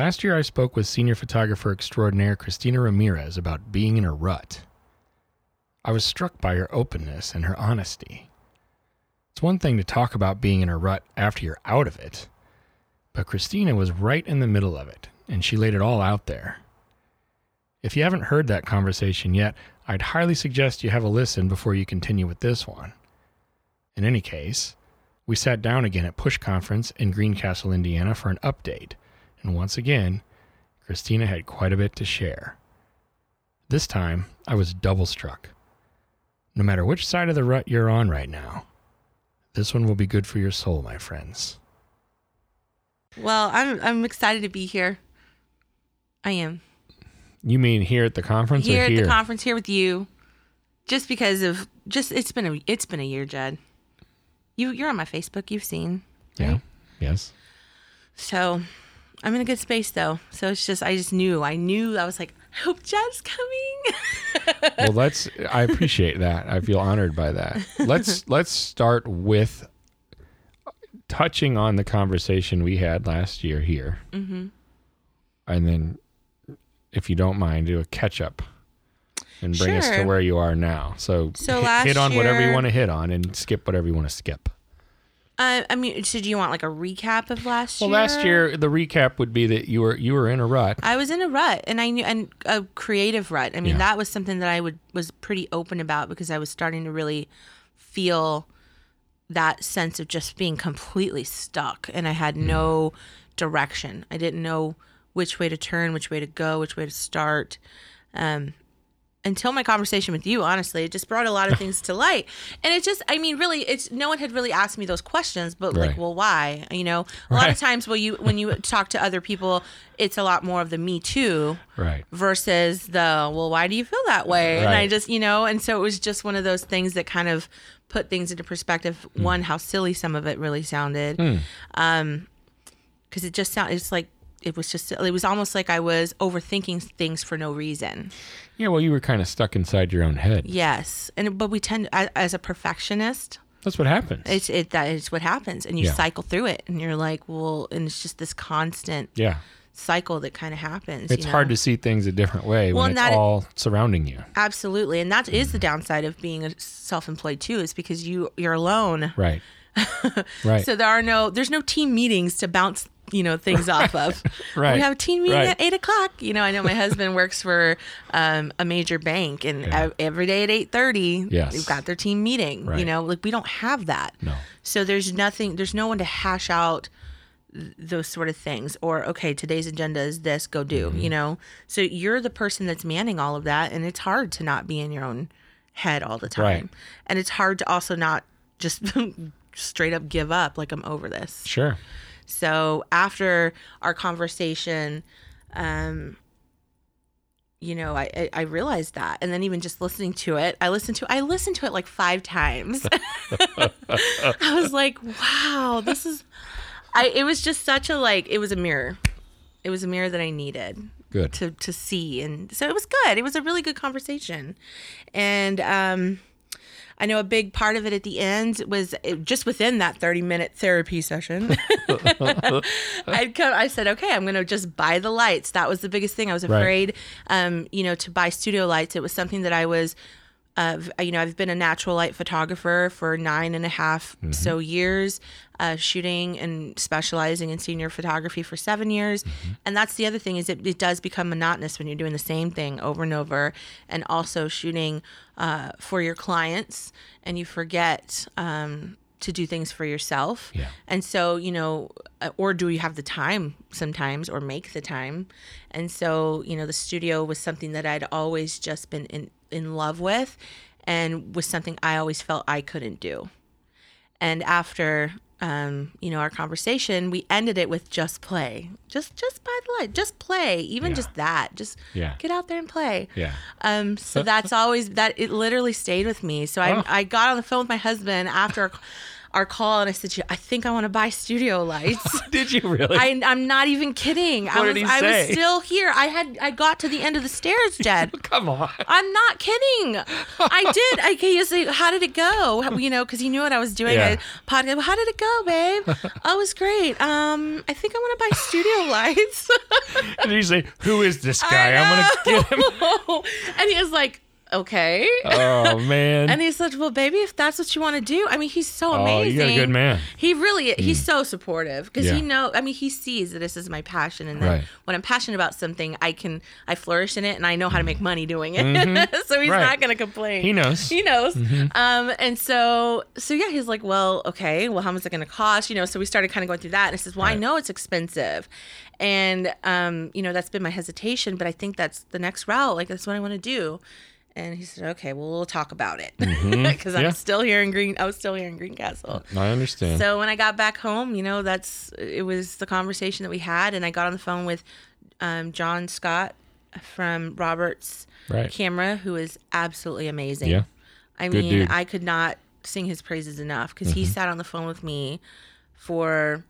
Last year, I spoke with senior photographer extraordinaire Christina Ramirez about being in a rut. I was struck by her openness and her honesty. It's one thing to talk about being in a rut after you're out of it, but Christina was right in the middle of it, and she laid it all out there. If you haven't heard that conversation yet, I'd highly suggest you have a listen before you continue with this one. In any case, we sat down again at Push Conference in Greencastle, Indiana for an update, and once again, Christina had quite a bit to share. This time, I was double struck. No matter which side of the rut you're on right now, this one will be good for your soul, my friends. Well, I'm I'm excited to be here. I am You mean here at the conference here or at here? the conference here with you, just because of just it's been a it's been a year, Jed. You you're on my Facebook. You've seen. yeah. Yes. So I'm in a good space though. So it's just I just knew. I knew I was like I hope Jed's coming. well let's i appreciate that. I feel honored by that. Let's let's start with touching on the conversation we had last year here. Mm-hmm. and then if you don't mind do a catch up and bring us to where you are now. So, So hit, hit on whatever you want to hit on and skip whatever you want to skip Uh, I mean, so do you want like a recap of last well year? last year the recap would be that you were you were in a rut I was in a rut, and I knew, and a creative rut. I mean, Yeah. that was something that I would was pretty open about because I was starting to really feel that sense of just being completely stuck, and I had no direction. I didn't know which way to turn, which way to go, which way to start. Um, until my conversation with you, honestly, it just brought a lot of things to light. And it just, I mean, really, it's no one had really asked me those questions, but Right. like, well, why? You know, a lot of times when you when you talk to other people, it's a lot more of the me too right versus the well, why do you feel that way? And I just, you know, and so it was just one of those things that kind of put things into perspective. Hmm. One, how silly some of it really sounded, um, because it just sounded. It's like it was just. It was almost like I was overthinking things for no reason. yeah well you were kind of stuck inside your own head Yes, and but we tend as, as a perfectionist, that's what happens it's it that is what happens, and you Yeah. cycle through it, and you're like, well, and it's just this constant yeah cycle that kind of happens. it's hard to see things a different way Well, when it's that- all surrounding you absolutely, and that is the mm-hmm. downside of being a self-employed too, is because you you're alone. Right. right. So there are no there's no team meetings to bounce you know things off of. Right. We have a team meeting Right. at eight o'clock. You know, I know my husband works for um, a major bank, and Yeah. ev- every day at eight thirty, Yes. they've got their team meeting. Right. You know, like we don't have that. no. So there's nothing. There's no one to hash out th- those sort of things or okay today's agenda is this go do Mm-hmm. you know so you're the person that's manning all of that and it's hard to not be in your own head all the time Right. and it's hard to also not just straight up give up like i'm over this Sure. So after our conversation, um, you know, I, I I realized that, and then even just listening to it, I listened to I listened to it like five times. I was like, wow, this is. I it was just such a like it was a mirror. It was a mirror that I needed Good. to to see, and so it was good. It was a really good conversation, and um. I know a big part of it at the end was it, just within that 30 minute therapy session. I'd come, I said, okay, I'm going to just buy the lights. That was the biggest thing. I was Right. afraid, um, you know, to buy studio lights. It was something that I was, uh, v- you know, I've been a natural light photographer for nine and a half so years, uh, shooting and specializing in senior photography for seven years. And that's the other thing is it, it does become monotonous when you're doing the same thing over and over and also shooting uh, for your clients and you forget um, to do things for yourself. Yeah. And so, you know, uh, or do you have the time sometimes or make the time? And so, you know, the studio was something that I'd always just been in, in love with and was something I always felt I couldn't do. And after um, you know, our conversation, we ended it with just play. Just just buy the light. Just play. Even Yeah. just that. Just Yeah. get out there and play. Yeah. Um, so that's always that it literally stayed with me. So I Oh. I got on the phone with my husband after our, call and I said, I think I want to buy studio lights. Did you really? I, I'm not even kidding. I What was did he I was still here. I had I got to the end of the stairs, Jed. Come on. I'm not kidding. I did. I he was like, "How did it go?" You know, because he knew what I was doing. Yeah. I podcast. How did it go, babe? oh, it was great. Um, I think I want to buy studio lights. And you say, "Who is this guy? I'm gonna get him." him. and he was like, "Okay." Oh man. And he said, "Well, baby, if that's what you want to do, I mean, he's so oh, amazing. you got a good man. Mm. He really, he's so supportive because Yeah. he know. I mean, he sees that this is my passion, and that Right. when I'm passionate about something, I can, I flourish in it, and I know how to make money doing it. so he's Right. not going to complain. He knows. He knows. Um, and so, so yeah, he's like, well, okay, well, how much is it going to cost? You know, so we started kind of going through that, and he says, well, I know it's expensive, and um, you know, that's been my hesitation, but I think that's the next route. Like that's what I want to do. And he said, "Okay, well, we'll talk about it because Yeah. I'm still here in Green. I was still here in Greencastle. I understand. So when I got back home, you know, that's it was the conversation that we had, and I got on the phone with um, John Scott from Roberts right. Camera, who is absolutely amazing. Yeah. I Good mean, dude. Mm-hmm. I could not sing his praises enough because he sat on the phone with me for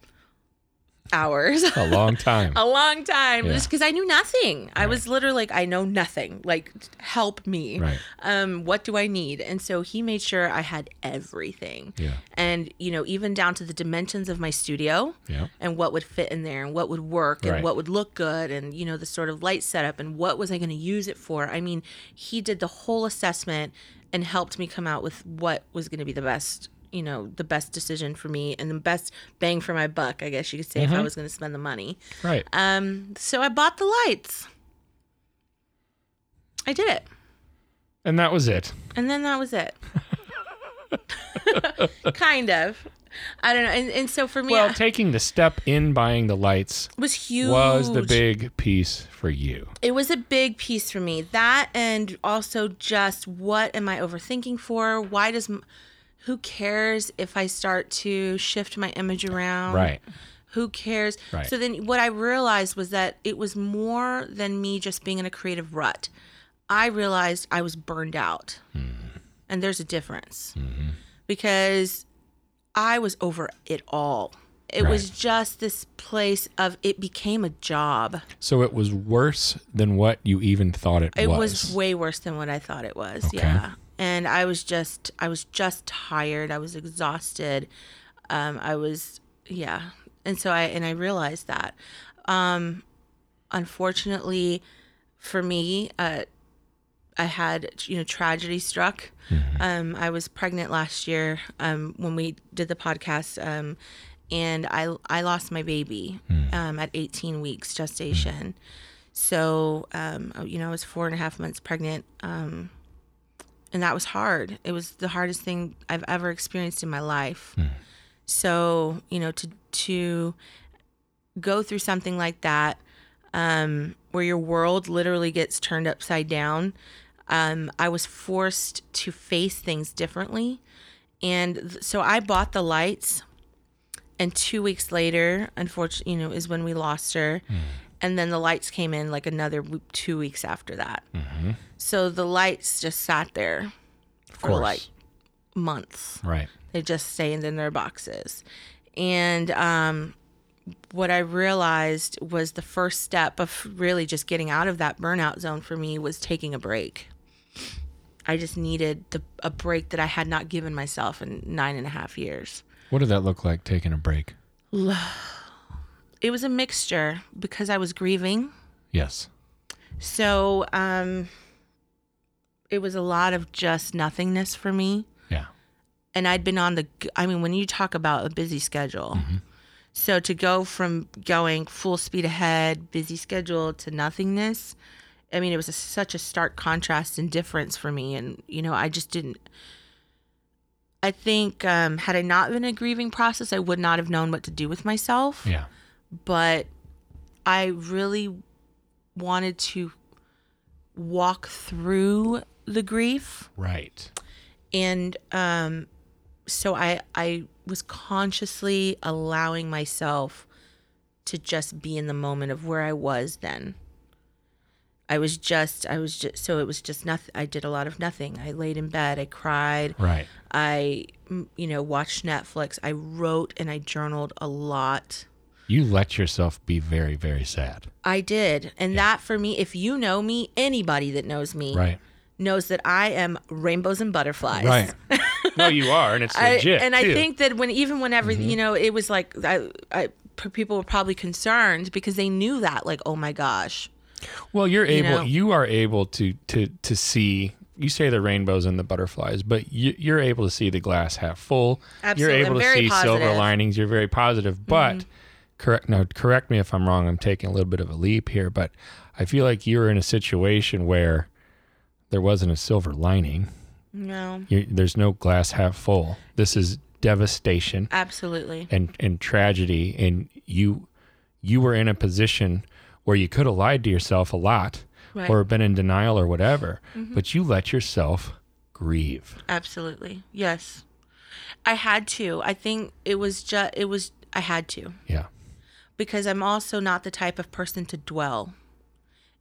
hours. A long time. a long time Yeah. just because I knew nothing. I was literally like, I know nothing. Like, help me. Right. Um, what do I need? And so he made sure I had everything. Yeah. And you know, even down to the dimensions of my studio Yeah. and what would fit in there and what would work and Right. what would look good and you know the sort of light setup and what was I going to use it for. I mean, he did the whole assessment and helped me come out with what was going to be the best you know the best decision for me and the best bang for my buck i guess you could say if i was going to spend the money Right. um, so I bought the lights. I did it. And that was it. And then that was it. kind of. I don't know. And, and so for me, Well, it taking the step in buying the lights was huge. was the big piece for you. It was a big piece for me. That and also just what am I overthinking for? Why does, who cares if I start to shift my image around? Right. Who cares? Right. So then what I realized was that it was more than me just being in a creative rut. I realized I was burned out. Hmm. And there's a difference. Mm-hmm. Because I was over it all. It was just this place of it became a job. So it was worse than what you even thought it, It was. It was way worse than what I thought it was. Okay. Yeah. And I was just I was just tired. I was exhausted. Um I was yeah. And so I and I realized that. Um unfortunately for me, uh I had you know tragedy struck. Um I was pregnant last year um when we did the podcast um and I I lost my baby um at 18 weeks gestation. So, um, you know, I was four and a half months pregnant. Um, and that was hard. It was the hardest thing I've ever experienced in my life. So, you know, to, to go through something like that, um, where your world literally gets turned upside down, um, I was forced to face things differently. And th- so I bought the lights and two weeks later, unfortunately, you know, is when we lost her. And then the lights came in like another w- two weeks after that. So the lights just sat there for like months. right. They just stayed in their boxes. And um, what I realized was the first step of really just getting out of that burnout zone for me was taking a break. I just needed the, a break that I had not given myself in nine and a half years. What did that look like taking a break? It was a mixture because I was grieving. Yes. So um, it was a lot of just nothingness for me. Yeah. and I'd been on the I mean when you talk about a busy schedule. So to go from going full speed ahead, busy schedule to nothingness, I mean it was a, such a stark contrast and difference for me and you know I just didn't I think um, had I not been in a grieving process, I would not have known what to do with myself. Yeah. But I really wanted to walk through the grief Right. and um so I I was consciously allowing myself to just be in the moment of where I was then. I was just I was just so it was just nothing. I did a lot of nothing. I laid in bed. I cried. Right. I you know watched Netflix. I wrote and I journaled a lot. You let yourself be very, very sad. I did, and that for me, if you know me, anybody that knows me Right. knows that I am rainbows and butterflies. Right. no, you are, and it's I, legit. and I too. Mm-hmm. think that when even whenever you know it was like I, I p- people were probably concerned because they knew that like oh my gosh Well, you're able. know? You are able to to to see. You say the rainbows and the butterflies, but you, you're able to see the glass half full. Absolutely. You're I'm able to see silver positive. Mm-hmm. linings. You're very positive. But correct now. Correct me if I'm wrong. I'm taking a little bit of a leap here, but I feel like you're in a situation where there wasn't a silver lining. no you there's no glass half full. This is devastation. absolutely and and tragedy and you you were in a position where you could have lied to yourself a lot Right. Mm-hmm. or been in denial or whatever but you let yourself grieve absolutely yes I had to I think it was just it was I had to yeah because I'm also not the type of person to dwell.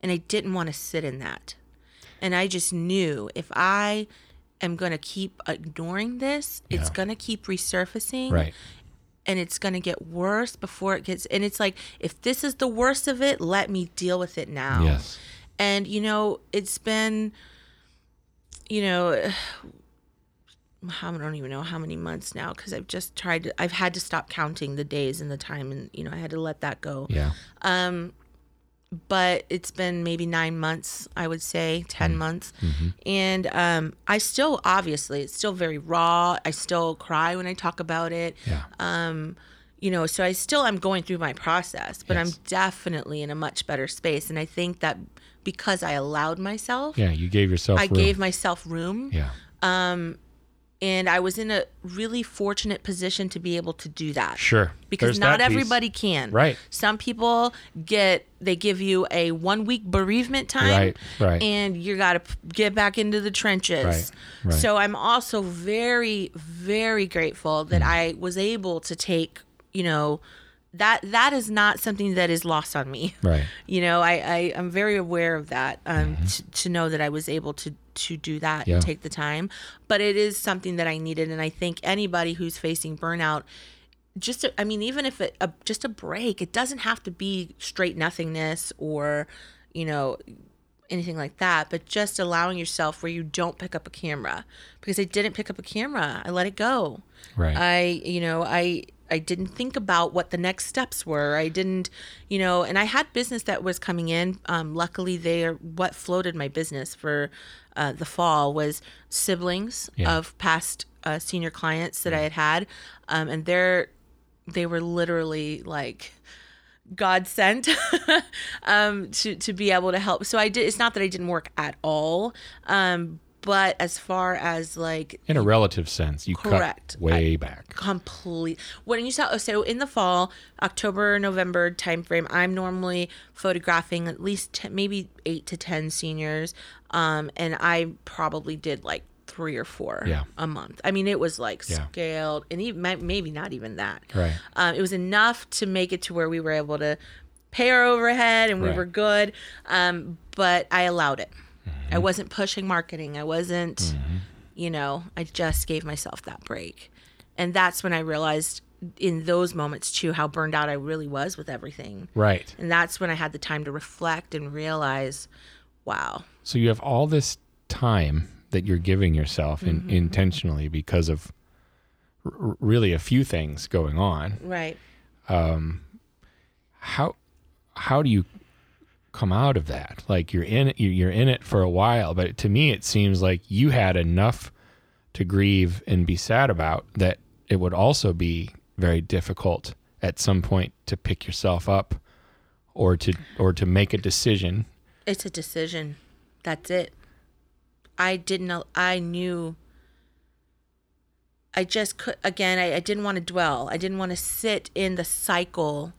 And I didn't want to sit in that. And I just knew if I am going to keep ignoring this it's going to keep resurfacing. Right. And it's going to get worse before it gets and it's like if this is the worst of it let me deal with it now. Yes. And you know it's been you know I don't even know how many months now because I've just tried to I've had to stop counting the days and the time and you know I had to let that go yeah Um but it's been maybe nine months, I would say, 10 Mm. months. Mm-hmm. And um, I still, obviously, it's still very raw. I still cry when I talk about it. yeah Um, you know, so I still am going through my process, but I'm definitely in a much better space. And I think that because I allowed myself, yeah you gave yourself I room. gave myself room. yeah And I was in a really fortunate position to be able to do that. sure because There's not that piece. everybody can. Right. Some people get they give you a one week bereavement time, Right, right. and you got to get back into the trenches. Right, right. So I'm also very very grateful that Mm. I was able to take you know that that is not something that is lost on me. right You know, I, I am very aware of that. Um, to, to know that I was able to to do that. Yeah. and take the time, but it is something that I needed, and I think anybody who's facing burnout, just a, I mean, even if it a, just a break, it doesn't have to be straight nothingness or, you know, anything like that, but just allowing yourself where you don't pick up a camera because I didn't pick up a camera. I let it go. right I, you know, I I didn't think about what the next steps were. I didn't, you know, and I had business that was coming in. Um, luckily, they are what floated my business for uh, the fall was siblings Yeah. of past uh, senior clients that I had had, um, and they're they were literally like God sent um, to to be able to help. So I did. It's not that I didn't work at all, um, but as far as like in a relative sense you Correct. cut way back complete when you saw so in the fall october november timeframe i'm normally photographing at least 10, maybe 8 to 10 seniors um and i probably did like three or four Yeah. a month i mean it was like Yeah. scaled and even maybe not even that Right. um, it was enough to make it to where we were able to pay our overhead and we Right. were good um, but i allowed it i Mm-hmm. wasn't pushing marketing i wasn't you know i just gave myself that break and that's when i realized in those moments too how burned out i really was with everything right and that's when i had the time to reflect and realize wow so you have all this time that you're giving yourself in, Mm-hmm. intentionally because of r- really a few things going on. Right. How how do you come out of that? Like you're in it you're in it for a while but to me it seems like you had enough to grieve and be sad about that it would also be very difficult at some point to pick yourself up or to or to make a decision. It's a decision. That's it i didn't know i knew i just could again I, I didn't want to dwell. I didn't want to sit in the cycle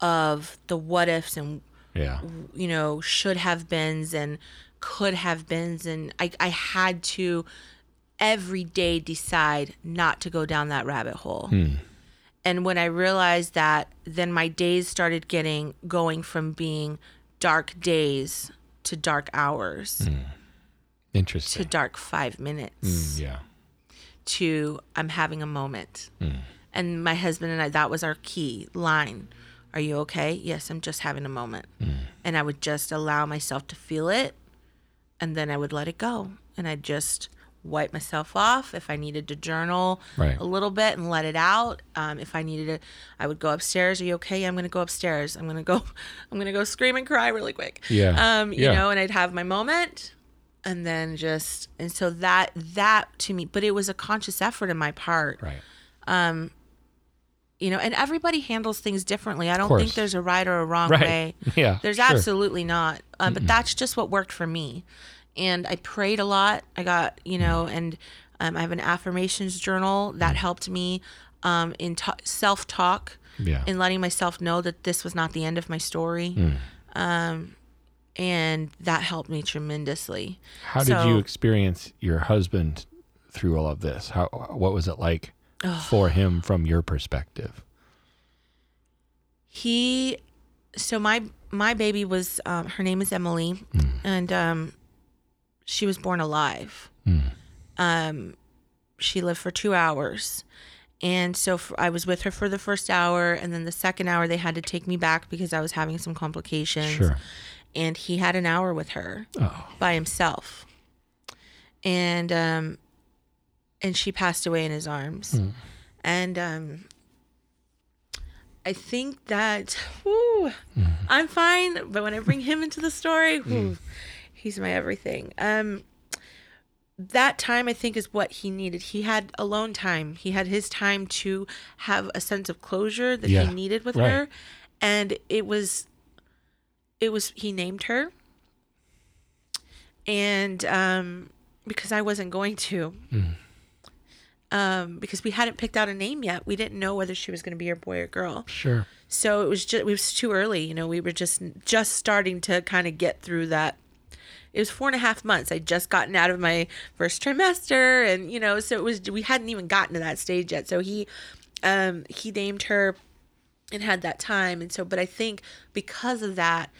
of the what ifs and yeah. you know should have beens and could have beens. And i, I had to every day decide not to go down that rabbit hole. Hmm. And when I realized that, then my days started getting going from being dark days to dark hours. To Interesting. To dark five minutes Mm, yeah. to I'm having a moment. And my husband and I, that was our key line. Are you okay? Yes, I'm just having a moment. And I would just allow myself to feel it and then I would let it go. And I'd just wipe myself off if I needed to journal Right. a little bit and let it out. Um, if I needed to, I would go upstairs. Are you okay? I'm going to go upstairs. I'm going to go, I'm going to go scream and cry really quick. Yeah. Um, you Yeah. know, and I'd have my moment and then just, and so that, that to me, but it was a conscious effort in my part. Right. um you know and everybody handles things differently. I don't think there's a right or a wrong Right. way. Yeah, there's sure. absolutely not. Um, but that's just what worked for me. And i prayed a lot. I got you know and um, i have an affirmations journal that helped me um, in ta- self-talk Yeah. in letting myself know that this was not the end of my story. Um, and that helped me tremendously How did you experience your husband through all of this? How what was it like for him from your perspective? he so my my baby was um, her name is emily and um, she was born alive um, she lived for two hours and so I was with her for the first hour and then the second hour they had to take me back because i was having some complications Sure. And he had an hour with her Oh. by himself. And um and she passed away in his arms. And um i think that whew, i'm fine but when i bring him into the story whew, he's my everything. Um that time i think is what he needed. He had alone time. He had his time to have a sense of closure that Yeah, he needed with right. her. And it was it was he named her. And um because i wasn't going to. Um because we hadn't picked out a name yet. We didn't know whether she was going to be a boy or girl. Sure. so it was just it was too early you know we were just just starting to kind of get through that. It was four and a half months. I'd just gotten out of my first trimester and you know so it was we hadn't even gotten to that stage yet. So he um he named her and had that time. And so but i think because of that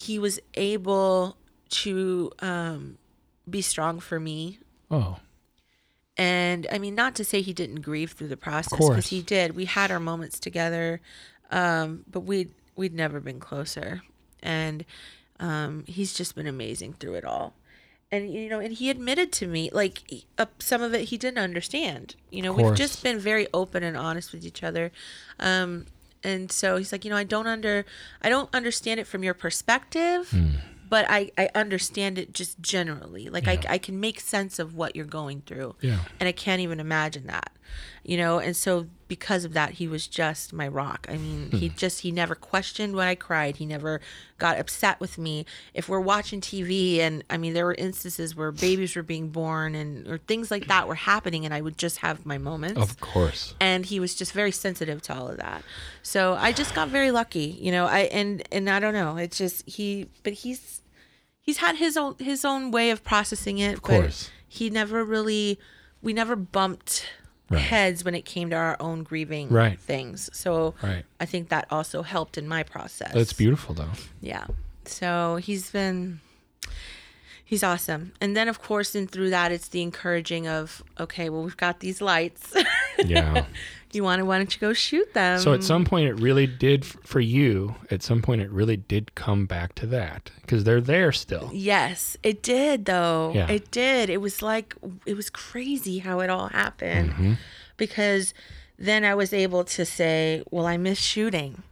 he was able to um be strong for me Oh. and I mean, not to say he didn't grieve through the process because he did. We had our moments together, um, but we'd we'd never been closer. And um, he's just been amazing through it all. And you know, and he admitted to me like uh, some of it he didn't understand. You know, we've just been very open and honest with each other. Um, and so he's like, you know, I don't under, I don't understand it from your perspective, Hmm. but I, I understand it just generally. Like I, I can make sense of what you're going through Yeah. and I can't even imagine that, you know. And so because of that, he was just my rock. I mean, he hmm. just he never questioned when I cried. He never got upset with me. If we're watching TV, and I mean, there were instances where babies were being born and or things like that were happening, and I would just have my moments Of course. and he was just very sensitive to all of that so i just got very lucky you know i and and i don't know it's just he but he's he's had his own his own way of processing it of course. he never really we never bumped Right. heads when it came to our own grieving Right. things so Right. i think that also helped in my process That's beautiful though. yeah. So he's been he's awesome. And then of course and through that it's the encouraging of okay, well we've got these lights. Yeah. you want to why don't you go shoot them? so at some point it really did for you, at some point it really did come back to that cuz they're there still. Yes, it did though. Yeah. It did. It was like it was crazy how it all happened. Mm-hmm. Because then I was able to say, well, I miss shooting.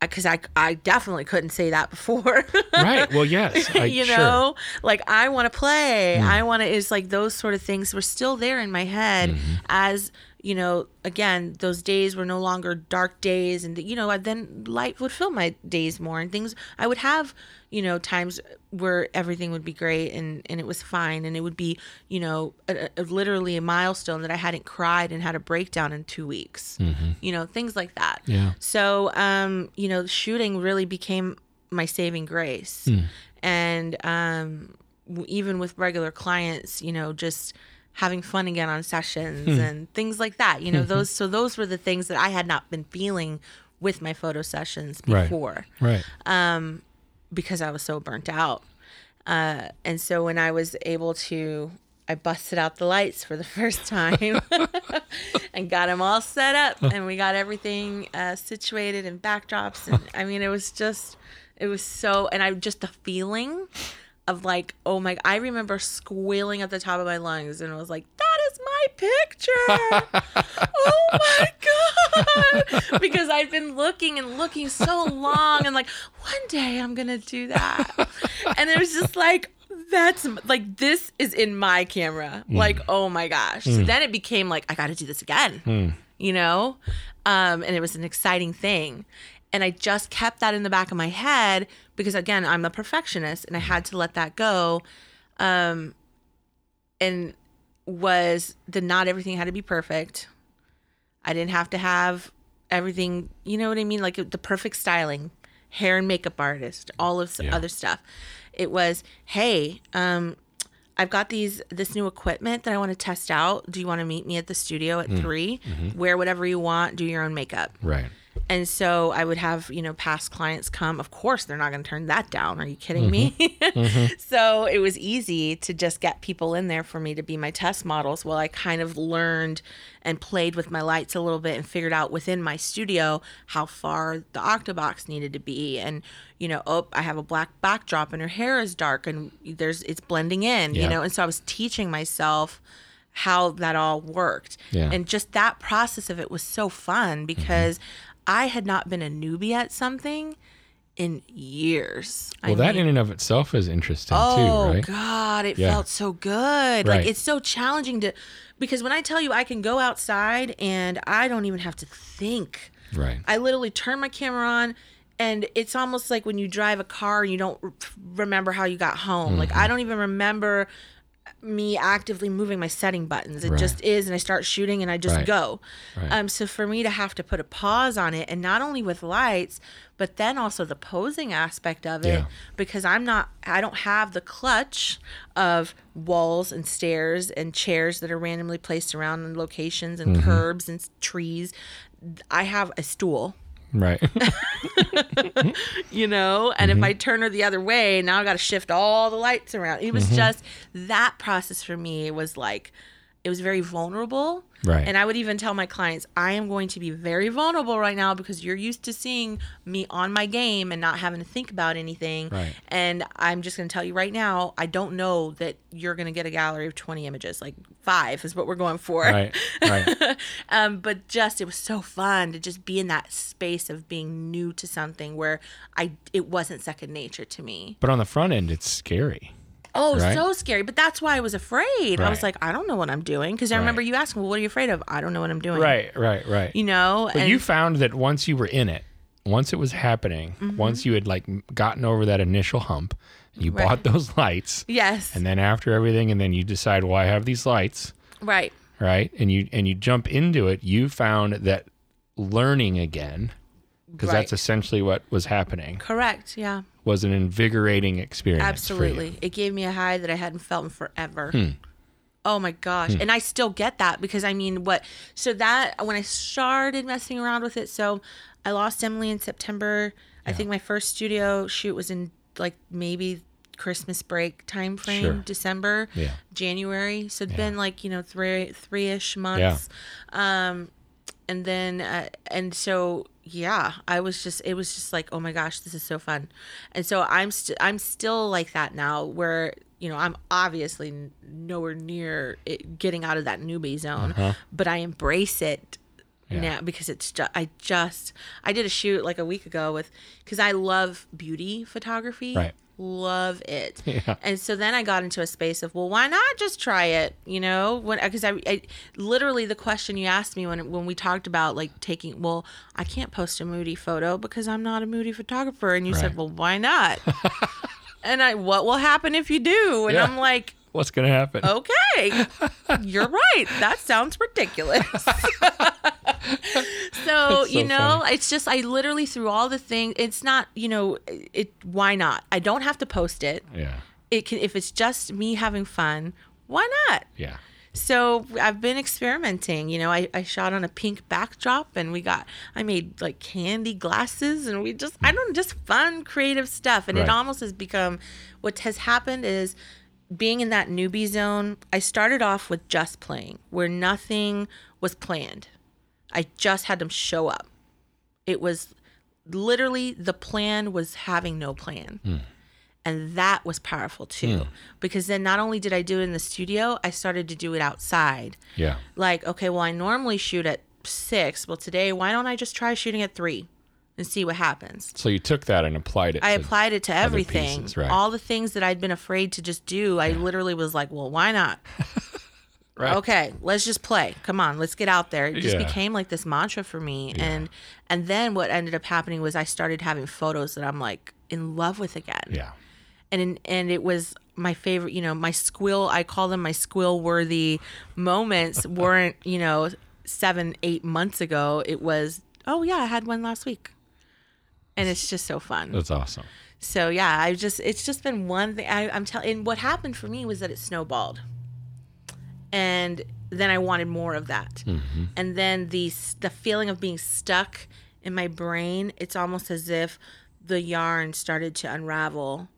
Because I, I definitely couldn't say that before. right. Well, yes. I, you sure. know like i want to play Mm. i want to it's like those sort of things were still there in my head Mm-hmm. as you know again those days were no longer dark days and you know then light would fill my days more and things i would have you know times where everything would be great and and it was fine and it would be you know a, a, literally a milestone that i hadn't cried and had a breakdown in two weeks you know things like that Mm-hmm. Yeah. so, um, you know, shooting really became my saving grace. Hmm. And um, w- even with regular clients, you know, just having fun again on sessions Hmm. and things like that. You know, those so those were the things that I had not been feeling with my photo sessions before. Right. Right. Because I was so burnt out. Uh, and so when I was able to, I busted out the lights for the first time and got them all set up, and we got everything uh, situated and backdrops. And I mean, it was just, it was so, and I just the feeling of like, oh my, I remember squealing at the top of my lungs, and I was like, my picture. oh my god. Because i'd been looking and looking so long and like one day i'm gonna do that. And it was just like that's like this is in my camera. Like oh my gosh. So then it became like i gotta do this again you know? Um and it was an exciting thing. And i just kept that in the back of my head because again i'm a perfectionist and i had to let that go. Um and was that not everything had to be perfect I didn't have to have everything, you know what I mean? Like the perfect styling, hair and makeup artist, all of Yeah. other stuff. It was, hey, um, I've got these this new equipment that I want to test out. Do you want to meet me at the studio at 3 Wear whatever you want, do your own makeup. Right. And so I would have, you know, past clients come. Of course, they're not going to turn that down. Are you kidding me? Mm-hmm. Mm-hmm. so it was easy to just get people in there for me to be my test models while I kind of learned and played with my lights a little bit and figured out within my studio how far the octobox needed to be. And, you know, oh, I have a black backdrop and her hair is dark and there's it's blending in, Yeah. you know. And so I was teaching myself how that all worked. Yeah. And just that process of it was so fun mm-hmm. because I had not been a newbie at something in years. Well, I that mean, in and of itself is interesting oh too, right? Oh, God, it Yeah. felt so good. Right. Like it's so challenging to because when I tell you I can go outside and I don't even have to think. Right. I literally turn my camera on and it's almost like when you drive a car and you don't r- remember how you got home. Like Mm-hmm. I don't even remember me actively moving my setting buttons. It Right. just is and I start shooting and I just Right. go. Right. Um so for me to have to put a pause on it and not only with lights but then also the posing aspect of it Yeah. because I'm not I don't have the clutch of walls and stairs and chairs that are randomly placed around in locations and Mm-hmm. curbs and trees. I have a stool Right. you know and Mm-hmm. if i turn her the other way now i got to shift all the lights around it was Mm-hmm. just that process for me was like it was very vulnerable Right. and i would even tell my clients i am going to be very vulnerable right now because you're used to seeing me on my game and not having to think about anything Right. and i'm just going to tell you right now i don't know that you're going to get a gallery of 20 images like five is what we're going for right. Right. um, but just it was so fun to just be in that space of being new to something where I it wasn't second nature to me. But on the front end, it's scary. Oh, Right. so scary! But that's why I was afraid. I was like, I don't know what I'm doing because I remember you asking, "Well, what are you afraid of?" I don't know what I'm doing. Right. Right. Right. You know. But and you found that once you were in it, once it was happening, Mm-hmm. once you had like gotten over that initial hump, you Right. bought those lights, yes. and then after everything, and then you decide, well, I have these lights, right. right? And you and you jump into it. You found that learning again, because Right. that's essentially what was happening, Correct. Yeah. Was an invigorating experience. Absolutely. It gave me a high that I hadn't felt in forever. Hmm. Oh my gosh. And I still get that because I mean, what? So that when I started messing around with it, so I lost Emily in September. I think my first studio shoot was in like maybe Christmas break time frame, Sure. December, Yeah. January. So it's been like, you know, three three ish months. Um and then uh, and so yeah i was just it was just like oh my gosh this is so fun and so i'm st- i'm still like that now where you know i'm obviously nowhere near it, getting out of that newbie zone but i embrace it Yeah. now because it's just i just i did a shoot like a week ago with because i love beauty photography Right. Love it Yeah. and so then I got into a space of, well, why not just try it? You know, when because I, I literally the question you asked me when when we talked about like taking, well, I can't post a moody photo because I'm not a moody photographer, and you Right. said, well, why not? and I, what will happen if you do? And Yeah. I'm like, What's gonna happen? okay, you're right. That sounds ridiculous. so, so you know, funny. it's just I literally threw all the things. It's not, you know, it. Why not? I don't have to post it Yeah. it can if it's just me having fun, why not? Yeah. So I've been experimenting. You know, I, I shot on a pink backdrop and we got, I made like candy glasses and we just, I hmm. don't know, just fun, creative stuff. And Right. it almost has become, what has happened is being in that newbie zone, I started off with just playing where nothing was planned. I just had them show up. It was literally the plan was having no plan. Hmm. And that was powerful too. Hmm. Because then not only did I do it in the studio, I started to do it outside. Yeah. Like, okay, well, I normally shoot at six. Well, today, why don't I just try shooting at three and see what happens? So you took that and applied it. I to- applied it to everything. pieces, right. All the things that I'd been afraid to just do, I literally was like, well, why not? Right. okay let's just play come on let's get out there it just Yeah. became like this mantra for me and and then what ended up happening was i started having photos that i'm like in love with again Yeah. and in, and it was my favorite you know my squill i call them my squill worthy moments weren't you know seven eight months ago it was oh yeah i had one last week and it's just so fun That's awesome. so yeah, I just it's just been one thing. I, I'm telling. And what happened for me was that it snowballed, and then I wanted more of that. Mm-hmm. And then the the feeling of being stuck in my brain. It's almost as if the yarn started to unravel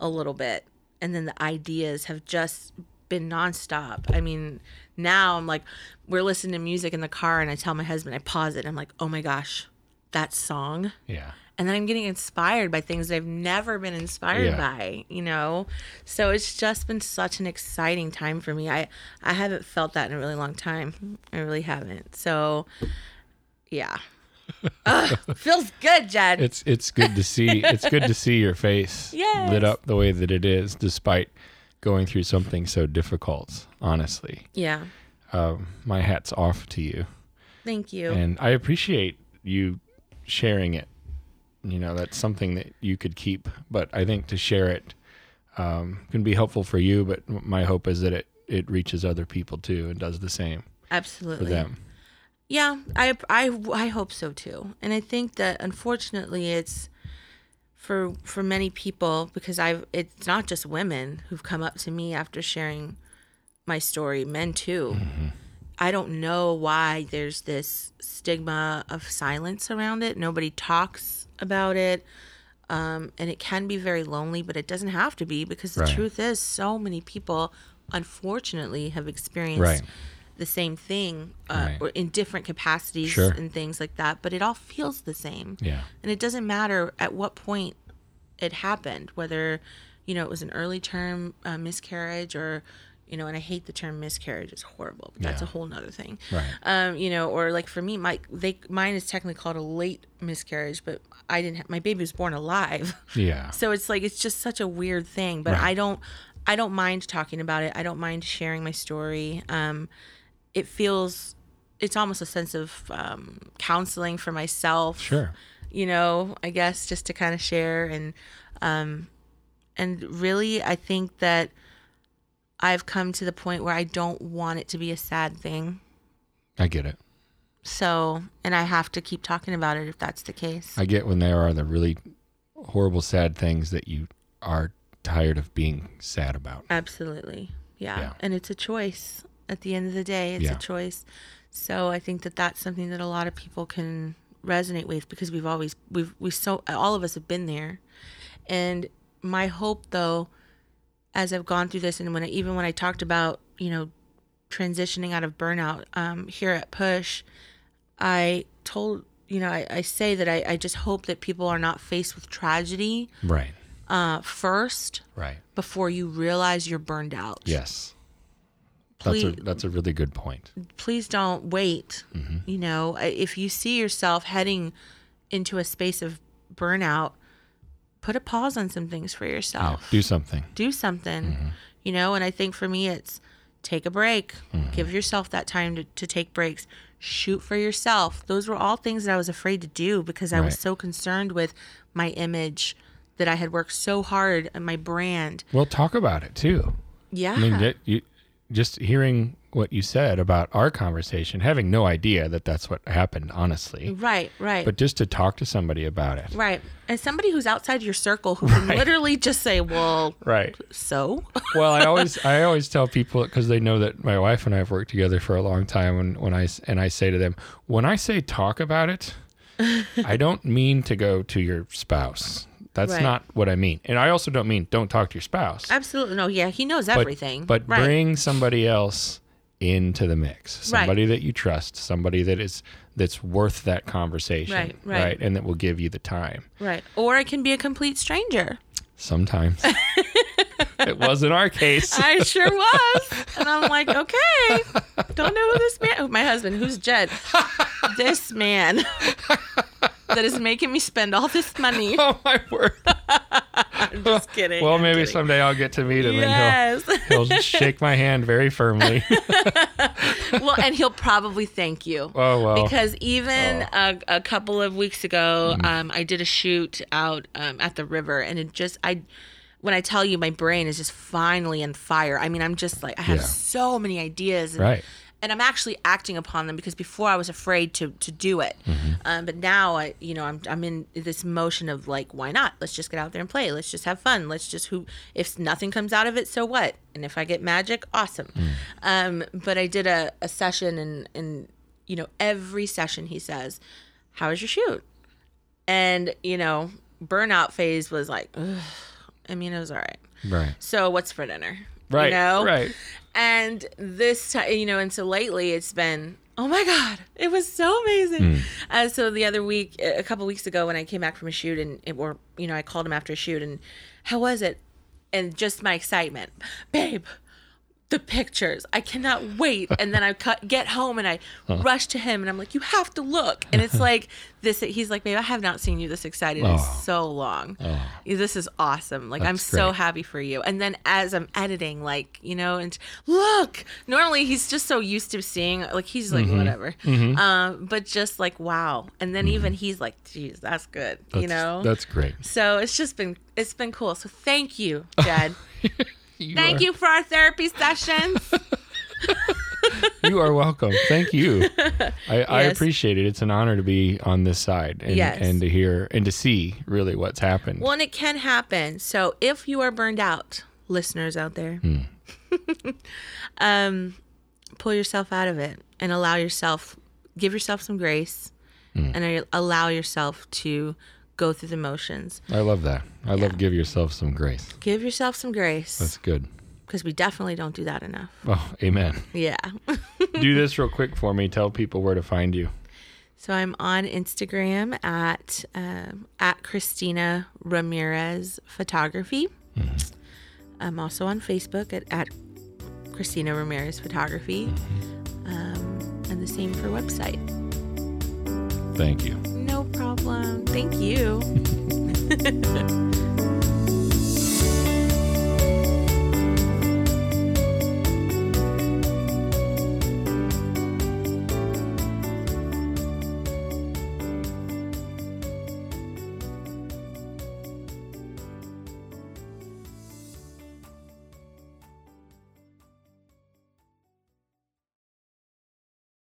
a little bit, and then the ideas have just been nonstop. I mean, now I'm like, we're listening to music in the car, and I tell my husband, I pause it. I'm like, oh my gosh, that song Yeah. And then I'm getting inspired by things that I've never been inspired Yeah. by, you know. So it's just been such an exciting time for me. I I haven't felt that in a really long time. I really haven't. So yeah. Ugh, feels good, Jed. It's it's good to see. It's good to see your face Yes. lit up the way that it is, despite going through something so difficult. Honestly, yeah. um, my hat's off to you, Thank you. and I appreciate you sharing it. You know, that's something that you could keep, but I think to share it um, can be helpful for you. But my hope is that it it reaches other people too and does the same for Absolutely. them. Yeah, I, I, I hope so too. And I think that unfortunately it's for for many people because I've it's not just women who've come up to me after sharing my story, men too. I don't know why there's this stigma of silence around it. Nobody talks about it. Um, and it can be very lonely, but it doesn't have to be because the Right. truth is, so many people, unfortunately, have experienced Right. the same thing uh, Right. or in different capacities Sure. and things like that. But it all feels the same. Yeah. And it doesn't matter at what point it happened, whether, you know, it was an early term uh, miscarriage or, you know, and I hate the term miscarriage. It's horrible. But that's Yeah. a whole nother thing. Right. Um, you know, or like for me, my they mine is technically called a late miscarriage, but I didn't. have My baby was born alive. Yeah. So it's like it's just such a weird thing, but Right. I don't I don't mind talking about it. I don't mind sharing my story. Um it feels it's almost a sense of um, counseling for myself. Sure. You know, I guess just to kind of share and um and really I think that I've come to the point where I don't want it to be a sad thing. I get it. So, and I have to keep talking about it if that's the case. I get when there are the really horrible, sad things that you are tired of being sad about. Absolutely. Yeah. Yeah. And it's a choice. At the end of the day, it's Yeah. a choice. So I think that that's something that a lot of people can resonate with because we've always we've we so all of us have been there. And my hope though as I've gone through this and when I, even when I talked about, you know, transitioning out of burnout um here at Push, I told you know, I, I say that I, I just hope that people are not faced with tragedy Right. uh, first Right. before you realize you're burned out. Yes. That's a that's a really good point. Please don't wait. Mm-hmm. You know, if you see yourself heading into a space of burnout, put a pause on some things for Yeah, yourself. do something. Do something. Mm-hmm. You know, and I think for me, it's take a break. Mm-hmm. Give yourself that time to, to take breaks. Shoot for yourself. Those were all things that I was afraid to do because I was so concerned with my image that I had worked so hard on my brand. Well, talk about it too. Yeah. I mean, that you, just hearing what you said about our conversation, having no idea that that's what happened, honestly. Right, right. But just to talk to somebody about it. right. And somebody who's outside your circle who can literally just say, well, Right. so? Well, I always I always tell people because they know that my wife and I have worked together for a long time. When when I and I say to them, when I say talk about it, I don't mean to go to your spouse. That's Right. not what I mean. And I also don't mean don't talk to your spouse. Absolutely. No, yeah, he knows but, everything. But right. bring somebody else into the mix. Right. Somebody that you trust, somebody that is that's worth that conversation. Right, right. And that will give you the time. right. Or it can be a complete stranger. Sometimes. it wasn't our case. I sure was. And I'm like, okay, don't know who this man. Oh, my husband, who's Jed? This man that is making me spend all this money. oh my word. I'm just kidding. Well, I'm maybe kidding. someday I'll get to meet him Yes. and he'll he'll shake my hand very firmly. well, and he'll probably thank you. Oh well. Because even a, a couple of weeks ago, Mm. um, I did a shoot out um, at the river, and it just I, when I tell you, my brain is just finally on fire. I mean, I'm just like I have Yeah. so many ideas, and, Right. And I'm actually acting upon them because before I was afraid to to do it, Mm-hmm. um, but now I, you know, I'm I'm in this motion of like, why not? Let's just get out there and play. Let's just have fun. Let's just who if nothing comes out of it, so what? And if I get magic, awesome. Mm. Um, but I did a, a session and and you know every session he says, "How was your shoot?" And you know, burnout phase was like, Ugh. I mean, it was all right. Right. So what's for dinner? Right. You know? Right. And this time, you know, and so lately it's been, oh my God, it was so amazing. Uh, so the other week, a couple weeks ago, when I came back from a shoot and it were, you know, I called him after a shoot and how was it? And just my excitement, babe, the pictures. I cannot wait. And then I cut, get home and I rush to him and I'm like, you have to look. And it's like this. He's like, babe, I have not seen you this excited in Oh. so long. Oh. This is awesome. Like I'm That's so happy for you. And then as I'm editing, like you know, and look, normally he's just so used to seeing, like he's like Mm-hmm. whatever, um, but just like wow. And then even he's like, geez, that's good, you know. That's great. so it's just been it's been cool. So thank you, Jed. You thank are- you for our therapy sessions. You are welcome. Thank you. I, I appreciate it. It's an honor to be on this side and, Yes. and to hear and to see really what's happened. well, and it can happen. So if you are burned out, listeners out there, um, pull yourself out of it and allow yourself, give yourself some grace, and allow yourself to go through the motions. I love that. I love give yourself some grace. Give yourself some grace That's good. because we definitely don't do that enough. Oh, amen. Yeah. Do this real quick for me. Tell people where to find you. So I'm on Instagram at um, at Christina Ramirez Photography. I'm also on Facebook at, at Christina Ramirez Photography, um, and the same for website. Thank you. Problem. Thank you.